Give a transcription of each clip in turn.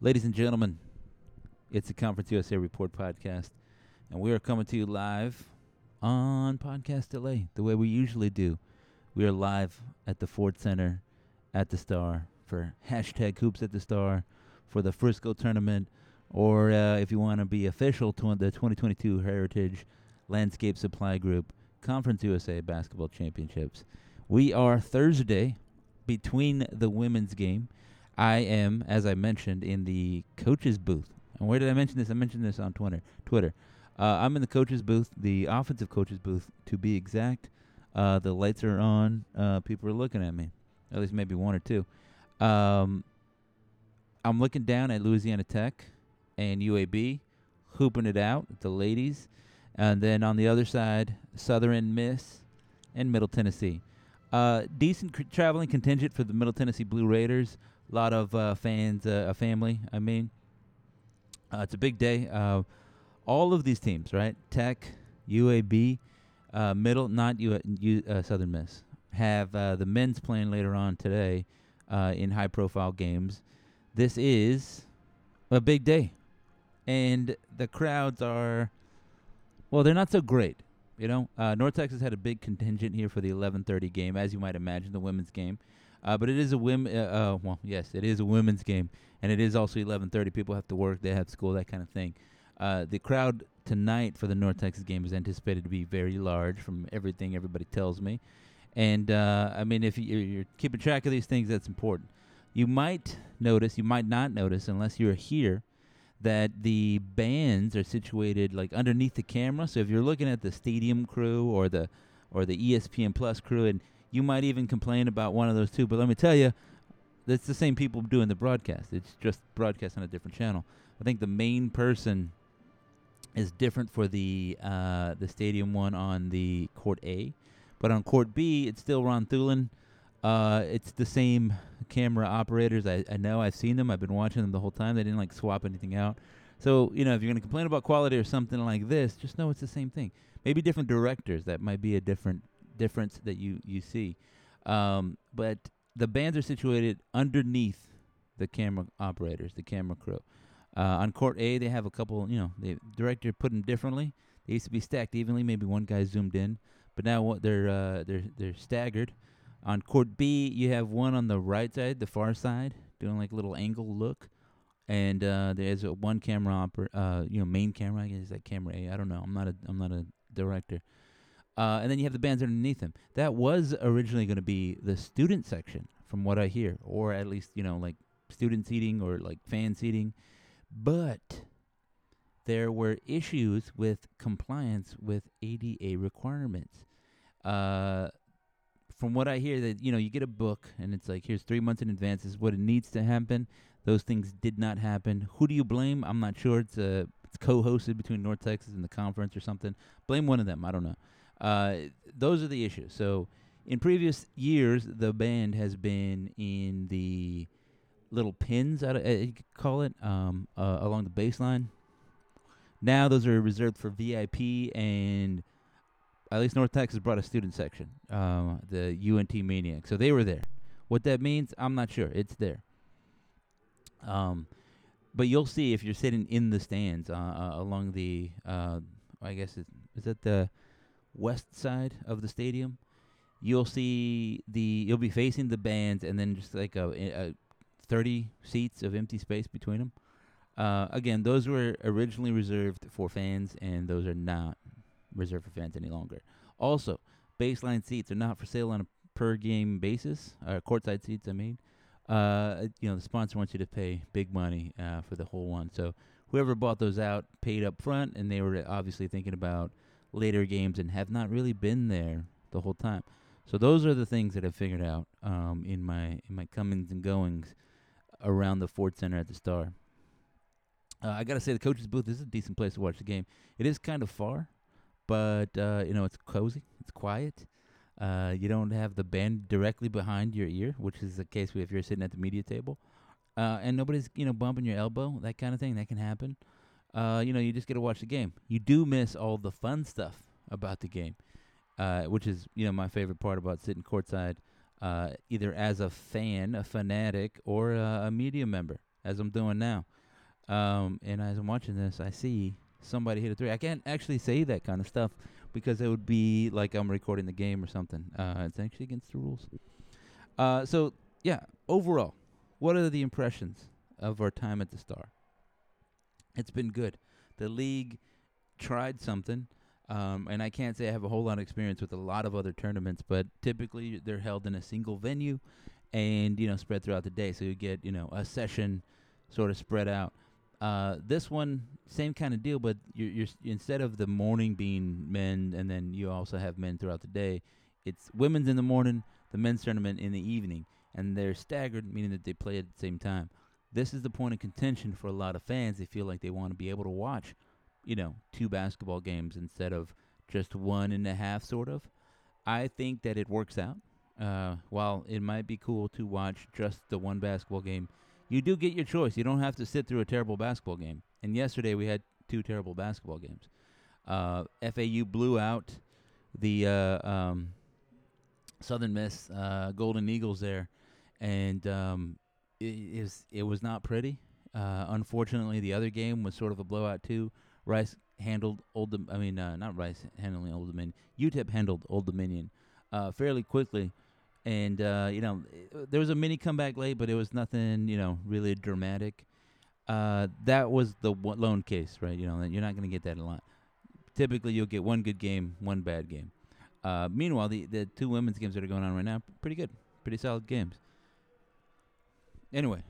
Ladies and gentlemen, it's the Conference USA Report podcast, and we are coming to you live on podcast delay, the way we usually do. We are live at the Ford Center at the Star for hashtag Hoops at the Star for the Frisco tournament, or uh, if you want to be official to the 2022 Heritage Landscape Supply Group Conference USA Basketball Championships. We are Thursday between the women's game. I am, as I mentioned, in the coaches booth. And where did I mention this? I mentioned this on Twitter. Twitter. Uh, I'm in the coaches booth, the offensive coaches booth, to be exact. Uh, the lights are on. Uh, people are looking at me, at least maybe one or two. Um, I'm looking down at Louisiana Tech and UAB, hooping it out, the ladies, and then on the other side, Southern Miss and Middle Tennessee. Uh, decent traveling contingent for the Middle Tennessee Blue Raiders. A lot of uh, fans, uh, a family. I mean, uh, it's a big day. Uh, all of these teams, right? Tech, UAB, uh, Middle, not U, U uh, Southern Miss, have uh, the men's playing later on today uh, in high-profile games. This is a big day, and the crowds are, well, they're not so great. You know, uh, North Texas had a big contingent here for the 11:30 game, as you might imagine, the women's game. Uh, but it is a wim. Uh, uh, well, yes, it is a women's game, and it is also 11:30. People have to work, they have school, that kind of thing. Uh, the crowd tonight for the North Texas game is anticipated to be very large, from everything everybody tells me. And uh, I mean, if you- you're keeping track of these things, that's important. You might notice, you might not notice, unless you're here, that the bands are situated like underneath the camera. So if you're looking at the stadium crew or the or the ESPN Plus crew, and you might even complain about one of those two, but let me tell you, that's the same people doing the broadcast. It's just broadcast on a different channel. I think the main person is different for the uh, the stadium one on the court A, but on court B, it's still Ron Thulin. Uh, it's the same camera operators. I, I know I've seen them. I've been watching them the whole time. They didn't like swap anything out. So you know, if you're gonna complain about quality or something like this, just know it's the same thing. Maybe different directors. That might be a different difference that you you see. Um, but the bands are situated underneath the camera operators, the camera crew. Uh, on court A, they have a couple. You know, the director put them differently. They used to be stacked evenly. Maybe one guy zoomed in, but now what they're uh, they're they're staggered. On court B, you have one on the right side, the far side, doing like a little angle look, and uh, there's a one camera oper- uh, you know, main camera. I guess that camera A. I don't know. I'm not a I'm not a director. Uh, and then you have the bands underneath them. That was originally going to be the student section, from what I hear, or at least you know like student seating or like fan seating. But there were issues with compliance with ADA requirements. Uh, from what I hear, that you know, you get a book and it's like, here's three months in advance. Is what it needs to happen. Those things did not happen. Who do you blame? I'm not sure. It's uh, it's co-hosted between North Texas and the conference or something. Blame one of them. I don't know. Uh, those are the issues. So in previous years, the band has been in the little pins, I, I call it, um, uh, along the baseline. Now those are reserved for VIP, and at least North Texas brought a student section, uh, the UNT Maniac. So they were there. What that means, I'm not sure. It's there. Um, but you'll see if you're sitting in the stands uh, uh, along the, uh, I guess it's, is that the west side of the stadium? You'll see the you'll be facing the bands, and then just like a, a 30 seats of empty space between them. Uh, again, those were originally reserved for fans, and those are not reserved for fans any longer. Also, baseline seats are not for sale on a per game basis, or courtside seats, I mean. Uh, you know, the sponsor wants you to pay big money uh, for the whole one. So whoever bought those out paid up front, and they were obviously thinking about later games and have not really been there the whole time. So those are the things that I figured out um, in my in my comings and goings around the Ford Center at the Star. Uh, I gotta say, the coach's booth is a decent place to watch the game. It is kind of far, but uh, you know it's cozy, it's quiet. Uh, you don't have the band directly behind your ear, which is the case if you're sitting at the media table, uh, and nobody's you know bumping your elbow, that kind of thing. That can happen. Uh, you know, you just get to watch the game. You do miss all the fun stuff about the game, uh, which is you know my favorite part about sitting courtside, uh, either as a fan, a fanatic, or uh, a media member. as I'm doing now. Um, and as I'm watching this, I see somebody hit a three. I can't actually say that kind of stuff because it would be like I'm recording the game or something. Uh, it's actually against the rules. Uh, so yeah, overall, what are the impressions of our time at the Star? It's been good. The league tried something. Um, and I can't say I have a whole lot of experience with a lot of other tournaments, but typically they're held in a single venue and, you know, spread throughout the day. So you get, you know, a session sort of spread out. Uh, this one, same kind of deal, but you're, you're instead of the morning being men, and then you also have men throughout the day. It's women's in the morning, the men's tournament in the evening, and they're staggered, meaning that they play at the same time. This is the point of contention for a lot of fans. They feel like they want to be able to watch, you know, two basketball games instead of just one and a half, sort of. I think that it works out. Uh, while it might be cool to watch just the one basketball game you do get your choice. You don't have to sit through a terrible basketball game. And yesterday we had two terrible basketball games. Uh, FAU blew out the uh, um, Southern Miss uh, Golden Eagles there, and um, it, is, it was not pretty. Uh, unfortunately, the other game was sort of a blowout too. Rice handled Old, I mean, uh, not Rice handling Old Dominion. UTEP handled Old Dominion uh, fairly quickly and uh, you know there was a mini comeback late, but it was nothing you know really dramatic. Uh, that was the one lone case, right? You know you're not going to get that a lot. Typically, you'll get one good game, one bad game. Uh, meanwhile, the the two women's games that are going on right now, pretty good, pretty solid games. Anyway,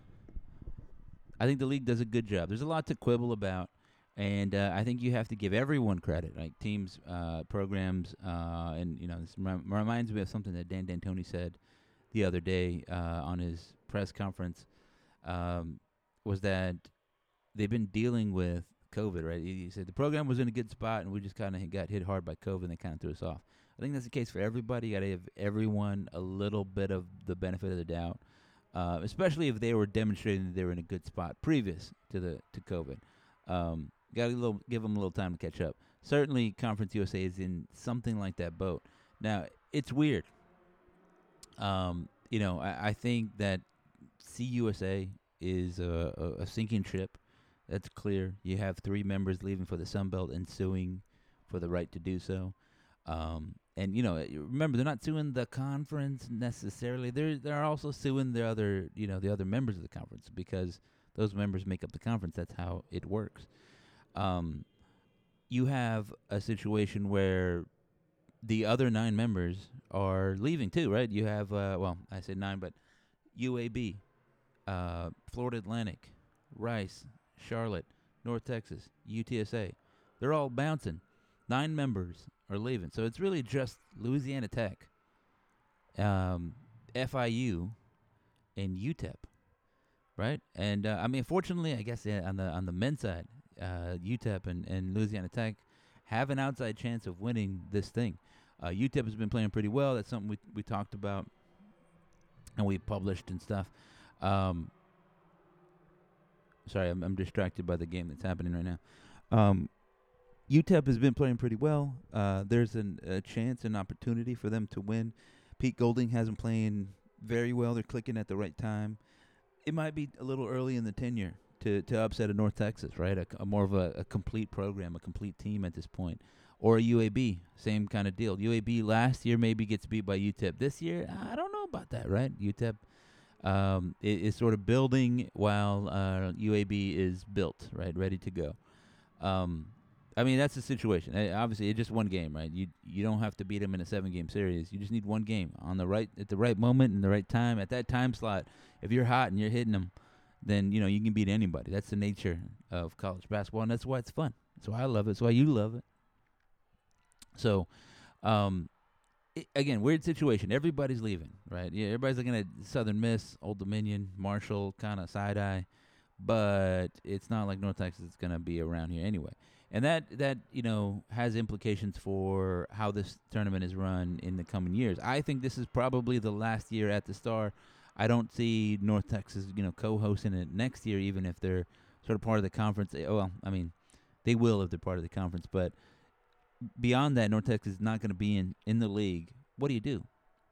I think the league does a good job. There's a lot to quibble about. And uh, I think you have to give everyone credit, like teams, uh, programs, uh, and you know, this rem- reminds me of something that Dan D'Antoni said the other day uh, on his press conference. Um, was that they've been dealing with COVID, right? He, said the program was in a good spot, and we just kind of got hit hard by COVID, and they kind of threw us off. I think that's the case for everybody. You got to give everyone a little bit of the benefit of the doubt, uh, especially if they were demonstrating that they were in a good spot previous to the to COVID. Um, Got to give them a little time to catch up. Certainly, Conference USA is in something like that boat. Now, it's weird. Um, you know, I, I think that CUSA is a, a, a, sinking ship. That's clear. You have three members leaving for the Sun Belt and suing for the right to do so. Um, and you know, remember they're not suing the conference necessarily. They're they're also suing the other you know the other members of the conference because those members make up the conference. That's how it works um, you have a situation where the other nine members are leaving too, right? You have, uh, well, I said nine, but UAB, uh, Florida Atlantic, Rice, Charlotte, North Texas, UTSA. They're all bouncing. Nine members are leaving. So it's really just Louisiana Tech, um, FIU, and UTEP, right? And uh, I mean, fortunately, I guess yeah, on the on the men's side, uh, UTEP and, and Louisiana Tech have an outside chance of winning this thing. Uh, UTEP has been playing pretty well. That's something we we talked about and we published and stuff. Um, sorry, I'm, I'm distracted by the game that's happening right now. Um, UTEP has been playing pretty well. Uh, there's an, a chance, an opportunity for them to win. Pete Golding has been playing very well. They're clicking at the right time. It might be a little early in the tenure to, to upset a North Texas, right? A, a more of a, a, complete program, a complete team at this point, or a UAB, same kind of deal. UAB last year maybe gets beat by UTEP. This year, I don't know about that, right? UTEP um, is, sort of building while uh, UAB is built, right, ready to go. Um, I mean, that's the situation. Uh, obviously, it's just one game, right? You you don't have to beat them in a seven game series. You just need one game on the right at the right moment and the right time at that time slot. If you're hot and you're hitting them then you know you can beat anybody. That's the nature of college basketball, and that's why it's fun. That's why I love it. That's why you love it. So, um, it, again, weird situation. Everybody's leaving, right? Yeah, everybody's looking at Southern Miss, Old Dominion, Marshall, kind of side eye, but it's not like North Texas is going to be around here anyway. And that that you know has implications for how this tournament is run in the coming years. I think this is probably the last year at the Star I don't see North Texas, you know, co-hosting it next year, even if they're sort of part of the conference. Eh, well, I mean, they will if they're part of the conference, but beyond that, North Texas is not going to be in in the league. What do you do?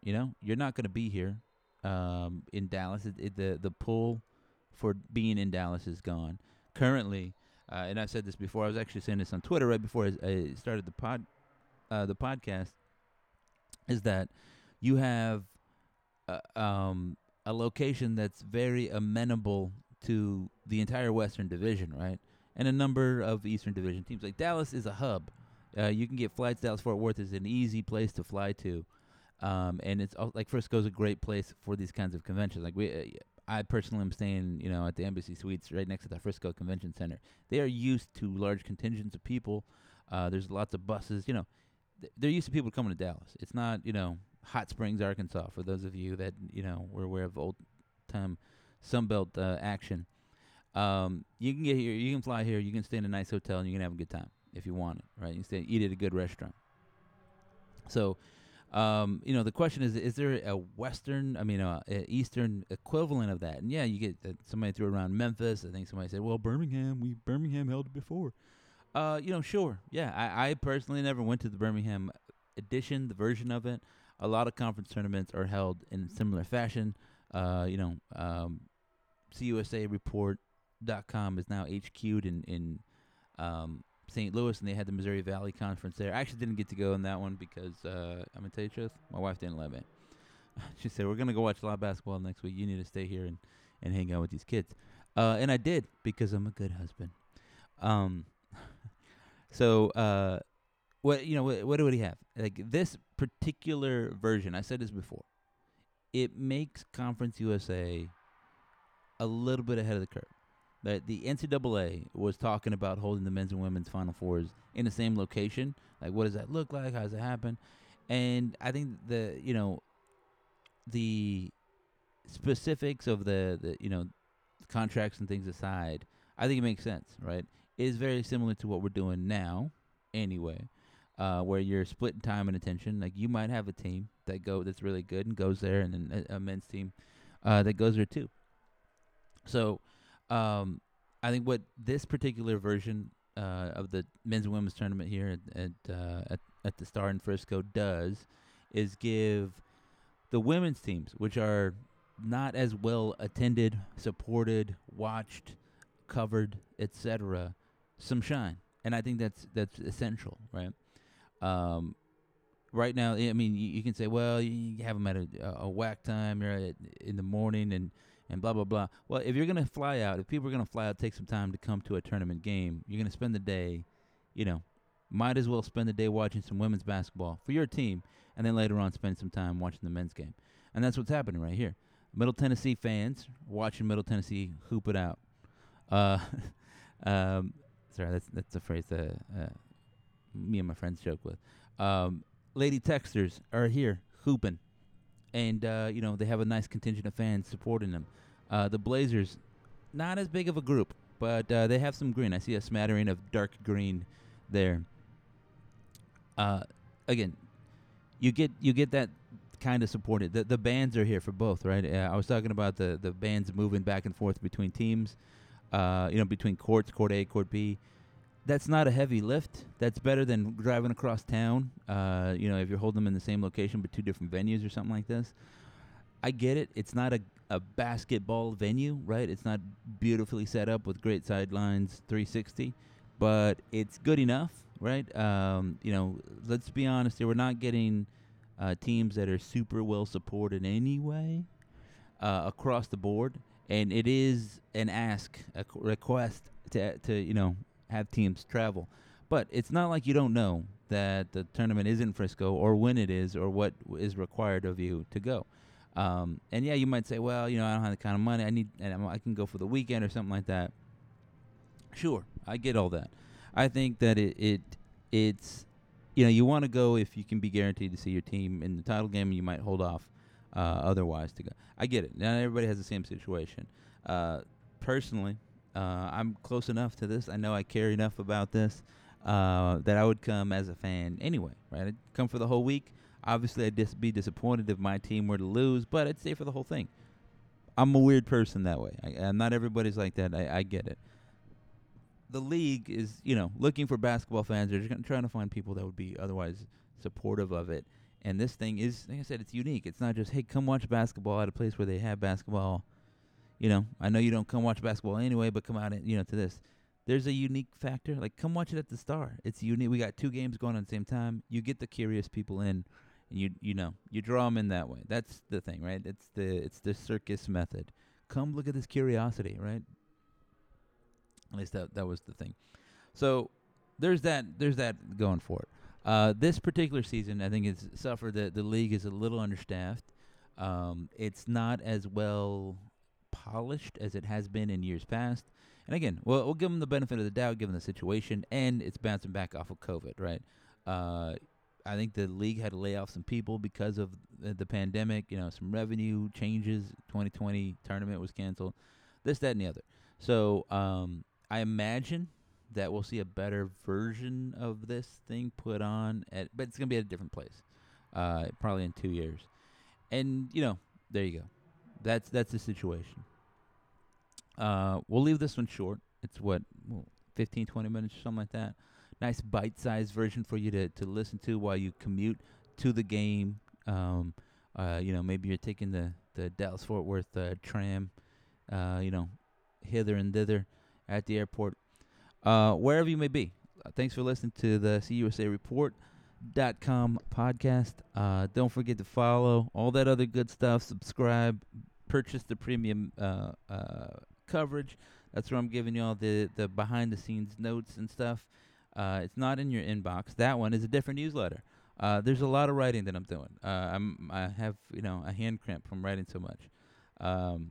You know, you're not going to be here um, in Dallas. It, it, the the pool for being in Dallas is gone. Currently, uh, and I said this before. I was actually saying this on Twitter right before I, started the pod, uh, the podcast. Is that you have uh, um, a location that's very amenable to the entire Western Division, right? And a number of Eastern Division teams. Like Dallas is a hub. Uh, you can get flights. Dallas Fort Worth is an easy place to fly to, um, and it's like Frisco is a great place for these kinds of conventions. Like we, uh, I personally am staying, you know, at the Embassy Suites right next to the Frisco Convention Center. They are used to large contingents of people. Uh, there's lots of buses. You know, th- they're used to people coming to Dallas. It's not, you know, Hot Springs, Arkansas. For those of you that you know were aware of old time Sunbelt uh, action, um, you can get here. You can fly here. You can stay in a nice hotel, and you can have a good time if you want it. Right? You can stay, eat at a good restaurant. So, um, you know, the question is: Is there a Western, I mean, uh, a Eastern equivalent of that? And yeah, you get uh, somebody threw around Memphis. I think somebody said, "Well, Birmingham, we Birmingham held it before." Uh, you know, sure, yeah. I, I personally never went to the Birmingham edition, the version of it. A lot of conference tournaments are held in similar fashion. Uh, you know, um, CUSAReport.com is now HQ'd in in um, St. Louis, and they had the Missouri Valley Conference there. I actually didn't get to go in that one because uh, I'm gonna tell you the truth, my wife didn't let me. she said, "We're gonna go watch a lot of basketball next week. You need to stay here and and hang out with these kids." Uh, and I did because I'm a good husband. Um, so uh, what you know, what, what do we have? Like this particular version, I said this before. It makes Conference USA a little bit ahead of the curve that the NCAA was talking about holding the men's and women's Final Fours in the same location. Like, what does that look like? How does it happen? And I think the you know the specifics of the, the you know contracts and things aside, I think it makes sense, right? It is very similar to what we're doing now, anyway, uh, where you're splitting time and attention. Like you might have a team that go that's really good and goes there, and then a, a men's team uh, that goes there too. So um, I think what this particular version uh, of the men's and women's tournament here at at, uh, at at the Star in Frisco does is give the women's teams, which are not as well attended, supported, watched, covered, etc., some shine, and I think that's that's essential, right? Um, right now, I mean, you, you, can say, well, you have them at a, a, whack time, you're at, in the morning, and and blah blah blah. Well, if you're gonna fly out, if people are gonna fly out, take some time to come to a tournament game. You're gonna spend the day, you know, might as well spend the day watching some women's basketball for your team, and then later on spend some time watching the men's game. And that's what's happening right here. Middle Tennessee fans watching Middle Tennessee hoop it out. Uh, um, sorry, that's that's a phrase that uh, me and my friends joke with. Um, Lady Techsters are here hooping, and uh, you know they have a nice contingent of fans supporting them. Uh, the Blazers, not as big of a group, but uh, they have some green. I see a smattering of dark green there. Uh, again, you get you get that kind of supported. The the bands are here for both, right? Uh, I was talking about the the bands moving back and forth between teams, uh, you know, between courts, court A, court B. That's not a heavy lift. That's better than driving across town. Uh, you know, if you're holding them in the same location but two different venues or something like this. I get it. It's not a a basketball venue, right? It's not beautifully set up with great sidelines, 360, but it's good enough, right? Um, you know, let's be honest here. We're not getting uh, teams that are super well supported anyway uh, across the board, and it is an ask, a request to to you know have teams travel. But it's not like you don't know that the tournament is in Frisco or when it is or what is required of you to go. Um, and yeah, you might say, well, you know, I don't have the kind of money I need, and I can go for the weekend or something like that. Sure, I get all that. I think that it, it it's you know you want to go if you can be guaranteed to see your team in the title game, you might hold off uh, otherwise to go. I get it. Not everybody has the same situation. Uh, personally, uh, I'm close enough to this. I know I care enough about this uh, that I would come as a fan anyway. Right, I'd come for the whole week. Obviously, I'd dis- be disappointed if my team were to lose, but I'd stay for the whole thing. I'm a weird person that way. I, not everybody's like that. I, I get it. The league is, you know, looking for basketball fans. They're just trying to find people that would be otherwise supportive of it. And this thing is, like I said, it's unique. It's not just, hey, come watch basketball at a place where they have basketball, you know, I know you don't come watch basketball anyway, but come out and you know to this. There's a unique factor. Like, come watch it at the Star. It's unique. We got two games going on at the same time. You get the curious people in, and you you know you draw them in that way. That's the thing, right? It's the it's the circus method. Come look at this curiosity, right? At least that that was the thing. So there's that there's that going for it. Uh, this particular season, I think, it's suffered that the league is a little understaffed. Um, it's not as well polished as it has been in years past. And again, we'll, we'll give them the benefit of the doubt given the situation, and it's bouncing back off of COVID, right? Uh, I think the league had to lay off some people because of the, pandemic. You know, some revenue changes. 2020 tournament was canceled. This, that, and the other. So um, I imagine that we'll see a better version of this thing put on at, but it's gonna be at a different place, uh, probably in two years. And you know, there you go. That's that's the situation. Uh, we'll leave this one short. It's what, 15, 20 minutes something like that. Nice bite-sized version for you to, to listen to while you commute to the game. Um, uh, you know, maybe you're taking the, the Dallas Fort Worth uh, tram, uh, you know, hither and thither at the airport, uh, wherever you may be. Thanks for listening to the CUSA Report.com podcast. Uh, don't forget to follow all that other good stuff. Subscribe, purchase the premium uh, uh, coverage. That's where I'm giving you all the, the behind the scenes notes and stuff. Uh, it's not in your inbox. That one is a different newsletter. Uh, there's a lot of writing that I'm doing. Uh, I'm I have you know a hand cramp from writing so much. Um,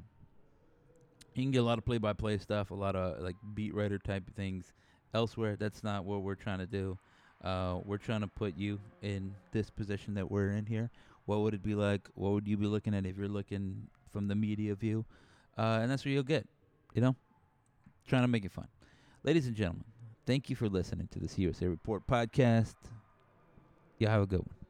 you can get a lot of play-by-play stuff, a lot of like beat writer type things elsewhere. That's not what we're trying to do. Uh, we're trying to put you in this position that we're in here. What would it be like? What would you be looking at if you're looking from the media view? Uh, and that's what you'll get. You know, trying to make it fun. Ladies and gentlemen, thank you for listening to the CUSA Report podcast. Y'all have a good one.